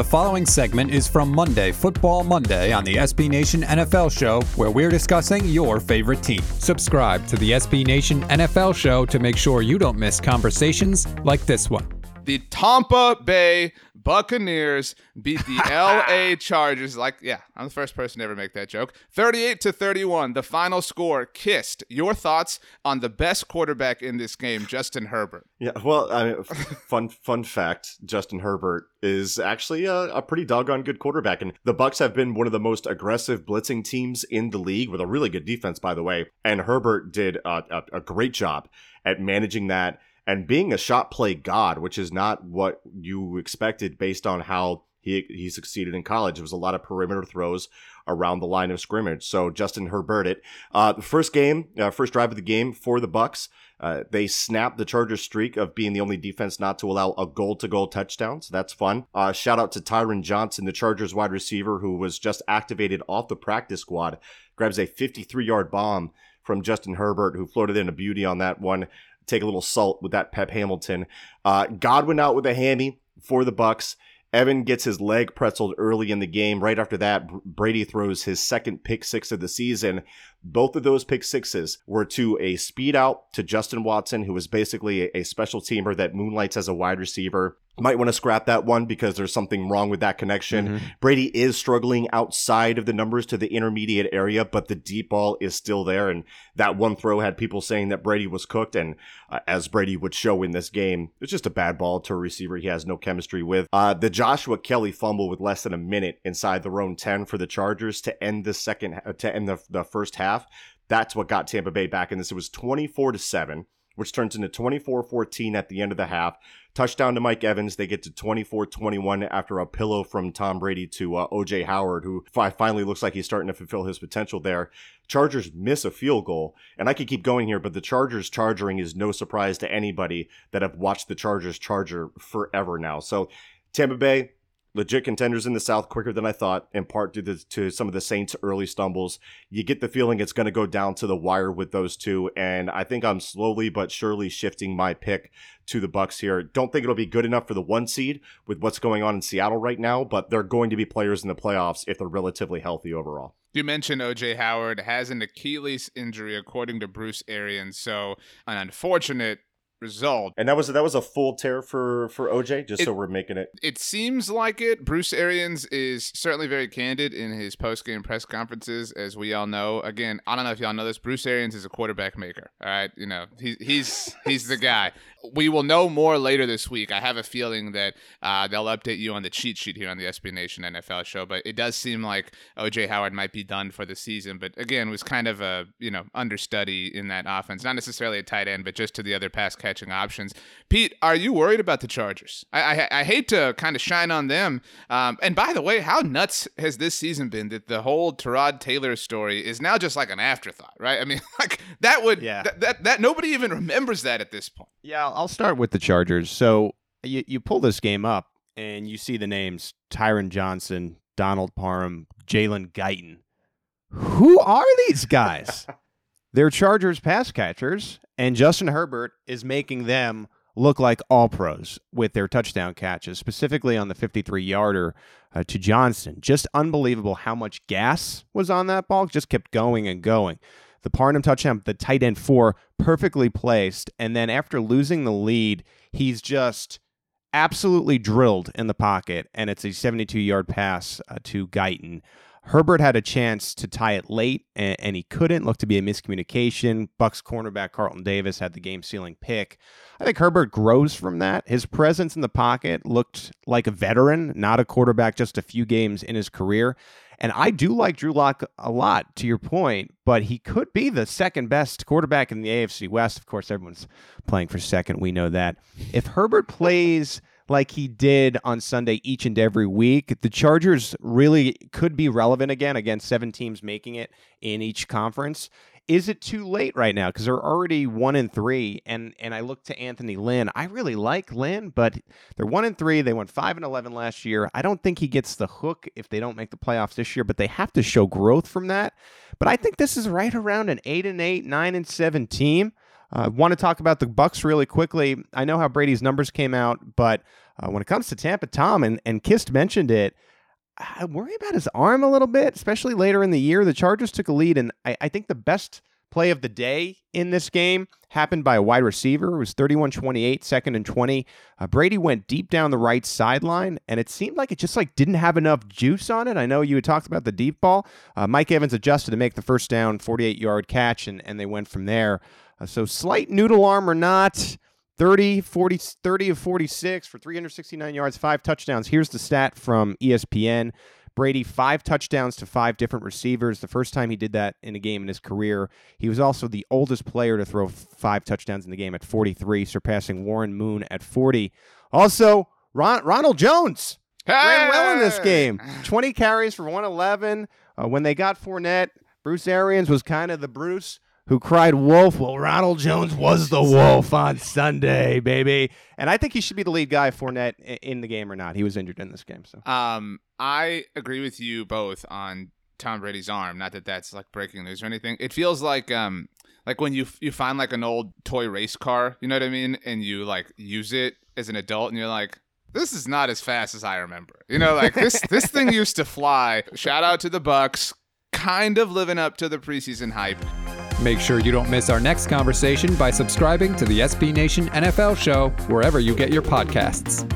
The following segment is from Monday, Football Monday, on the SB Nation NFL Show, where we're discussing your favorite team. Subscribe to the SB Nation NFL Show to make sure you don't miss conversations like this one. The Tampa Bay Buccaneers beat the LA Chargers. Like, yeah, I'm the first person to ever make that joke. 38 to 31. The final score Kist. Your thoughts on the best quarterback in this game, Justin Herbert? Yeah, well, I mean, fun fun fact: Justin Herbert is actually a, a, pretty doggone good quarterback, and the Bucks have been one of the most aggressive blitzing teams in the league with a really good defense, by the way. And Herbert did a, a, a great job at managing that and being a shot play god, which is not what you expected based on how he he succeeded in college. It was a lot of perimeter throws around the line of scrimmage. So Justin Herbert it. Uh, the first game, uh, first drive of the game for the Bucks. uh, they snapped the Chargers streak of being the only defense not to allow a goal to goal touchdown. So that's fun. Uh, shout out to Tyron Johnson, the Chargers wide receiver who was just activated off the practice squad, grabs a 53 yard bomb from Justin Herbert, who floated in a beauty on that one take a little salt with that Pep Hamilton. Uh, Godwin out with a hammy for the Bucks. Evan gets his leg pretzeled early in the game. Right after that, Brady throws his second pick six of the season. Both of those pick sixes were to a speed out to Justin Watson, who was basically a, a special teamer that moonlights as a wide receiver. Might want to scrap that one because there's something wrong with that connection. Mm-hmm. Brady is struggling outside of the numbers to the intermediate area, but the deep ball is still there. And that one throw had people saying that Brady was cooked. And uh, as Brady would show in this game, it's just a bad ball to a receiver he has no chemistry with. Uh, the Joshua Kelly fumble with less than a minute inside the own 10 for the Chargers to end the second, uh, to end the, the first half half. That's what got Tampa Bay back in this. It was 24 to 7, which turns into 24 14 at the end of the half. Touchdown to Mike Evans. They get to 24 21 after a pillow from Tom Brady to uh, OJ Howard, who finally looks like he's starting to fulfill his potential there. Chargers miss a field goal. And I could keep going here, but the Chargers charging is no surprise to anybody that have watched the Chargers charger forever now. So Tampa Bay, legit contenders in the South quicker than I thought, in part due to, to some of the Saints' early stumbles. You get the feeling it's going to go down to the wire with those two, and I think I'm slowly but surely shifting my pick to the Bucks here. Don't think it'll be good enough for the one seed with what's going on in Seattle right now, but they're going to be players in the playoffs if they're relatively healthy overall. You mentioned OJ Howard has an Achilles injury, according to Bruce Arians. So, an unfortunate result. And that was that was a full tear for for OJ. Just it, so we're making it. It seems like it. Bruce Arians is certainly very candid in his post game press conferences, as we all know. Again, I don't know if y'all know this. Bruce Arians is a quarterback maker. All right, you know he, he's he's the guy. We will know more later this week. I have a feeling that uh, they'll update you on the cheat sheet here on the SB Nation NFL show. But it does seem like OJ Howard might be done for the season. But again, was kind of a you know understudy in that offense, not necessarily a tight end, but just to the other pass catching options. Pete, are you worried about the Chargers? I, I, I hate to kind of shine on them. Um, and by the way, how nuts has this season been that the whole Tyrod Taylor story is now just like an afterthought, right? I mean, like that would yeah. Th- that that nobody even remembers that at this point. Yeah, I'll start with the Chargers. So you you pull this game up and you see the names Tyron Johnson, Donald Parham, Jalen Guyton. Who are these guys? They're Chargers pass catchers, and Justin Herbert is making them look like all pros with their touchdown catches, specifically on the 53 yarder uh, to Johnson. Just unbelievable how much gas was on that ball. Just kept going and going. The Parham touchdown, the tight end four, perfectly placed. And then after losing the lead, he's just absolutely drilled in the pocket. And it's a 72 yard pass uh, to Guyton. Herbert had a chance to tie it late, and, and, he couldn't. Looked to be a miscommunication. Bucks cornerback Carlton Davis had the game-sealing pick. I think Herbert grows from that. His presence in the pocket looked like a veteran, not a quarterback just a few games in his career. And I do like Drew Lock a lot, to your point, but he could be the second best quarterback in the AFC West. Of course, everyone's playing for second. We know that. If Herbert plays like he did on Sunday each and every week, the Chargers really could be relevant again against seven teams making it in each conference. Is it too late right now? Because they're already one and three, and and I look to Anthony Lynn. I really like Lynn, but they're one and three. They went five and eleven last year. I don't think he gets the hook if they don't make the playoffs this year, but they have to show growth from that. But I think this is right around an eight and eight, nine and seven team. I uh, want to talk about the Bucks really quickly. I know how Brady's numbers came out, but Uh, when it comes to Tampa Tom, and, and Kist mentioned it, I worry about his arm a little bit, especially later in the year. The Chargers took a lead, and I, I think the best play of the day in this game happened by a wide receiver. It was 31 28, second and 20. Uh, Brady went deep down the right sideline, and it seemed like it just like didn't have enough juice on it. I know you had talked about the deep ball. Uh, Mike Evans adjusted to make the first down, 48 yard catch, and, and they went from there. Uh, so slight noodle arm or not. 30, 40, 30 of 46 for 369 yards, five touchdowns. Here's the stat from ESPN. Brady, five touchdowns to five different receivers. The first time he did that in a game in his career. He was also the oldest player to throw five touchdowns in the game at 43, surpassing Warren Moon at 40. Also, Ron- Ronald Jones Hey! ran well in this game. 20 carries for 111. Uh, when they got Fournette, Bruce Arians was kind of the Bruce who cried wolf. Well, Ronald Jones was the wolf on Sunday, baby. And I think he should be the lead guy, Fournette, in the game or not. He was injured in this game. So Um, I agree with you both on Tom Brady's arm. Not that that's like breaking news or anything. It feels like um, like when you you find like an old toy race car, you know what I mean, and you like use it as an adult, and you're like. This is not as fast as I remember. You know, like this this thing used to fly. Shout out to the Bucks, kind of living up to the preseason hype. Make sure you don't miss our next conversation by subscribing to the SB Nation NFL show wherever you get your podcasts.